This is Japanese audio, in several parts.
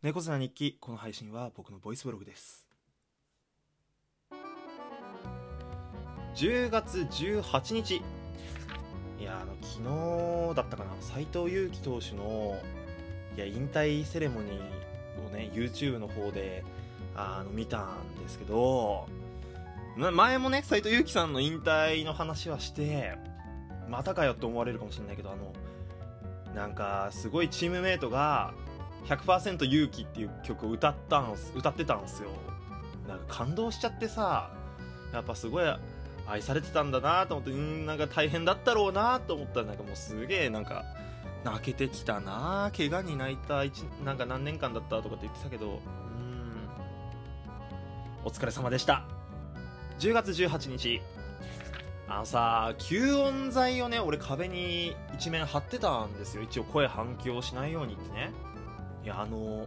猫背な日記この配信は僕のボイスブログです。10月18日。いやあの昨日だったかな。斎藤佑樹投手のいや引退セレモニーをね YouTube の方であの見たんですけど前もね斎藤佑樹さんの引退の話はしてまたかよって思われるかもしれないけどあのなんかすごいチームメイトが100%勇気っていう曲を歌ったん歌ってたんですよ。なんか感動しちゃってさやっぱすごい愛されてたんだなと思ってうんなんか大変だったろうなと思ったらなんかもうすげえなんか泣けてきたな怪我に泣いたなんか何年間だったとかって言ってたけどうん。お疲れ様でした。10月18日。あのさ吸音材をね俺壁に一面貼ってたんですよ。一応声反響しないようにってね。やあの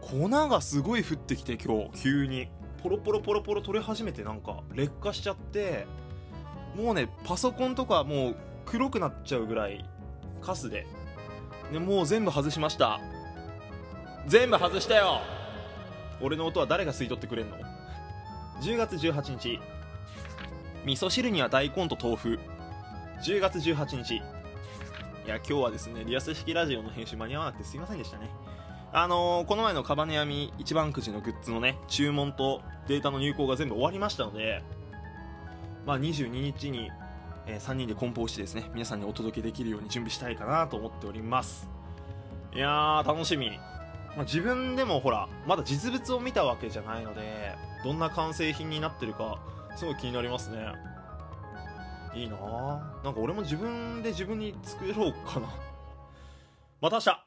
粉がすごい降ってきて今日急に。ポロポロポロポロ取れ始めてなんか劣化しちゃってもうねパソコンとかもう黒くなっちゃうぐらいカスで。でもう全部外しました。全部外したよ。俺の音は誰が吸い取ってくれんの？10月18日。味噌汁には大根と豆腐。10月18日。いや、今日はですね、リアス式ラジオの編集間に合わなくてすいませんでしたね。あのー、この前のカバネヤミ一番くじのグッズのね、注文とデータの入稿が全部終わりましたので、まあ、22日に、えー、3人で梱包してですね、皆さんにお届けできるように準備したいかなと思っております。いやー、楽しみ。まあ、自分でもほら、まだ実物を見たわけじゃないので、どんな完成品になってるか、すごい気になりますね。いいななんか俺も自分で自分に作ろうかな。また明日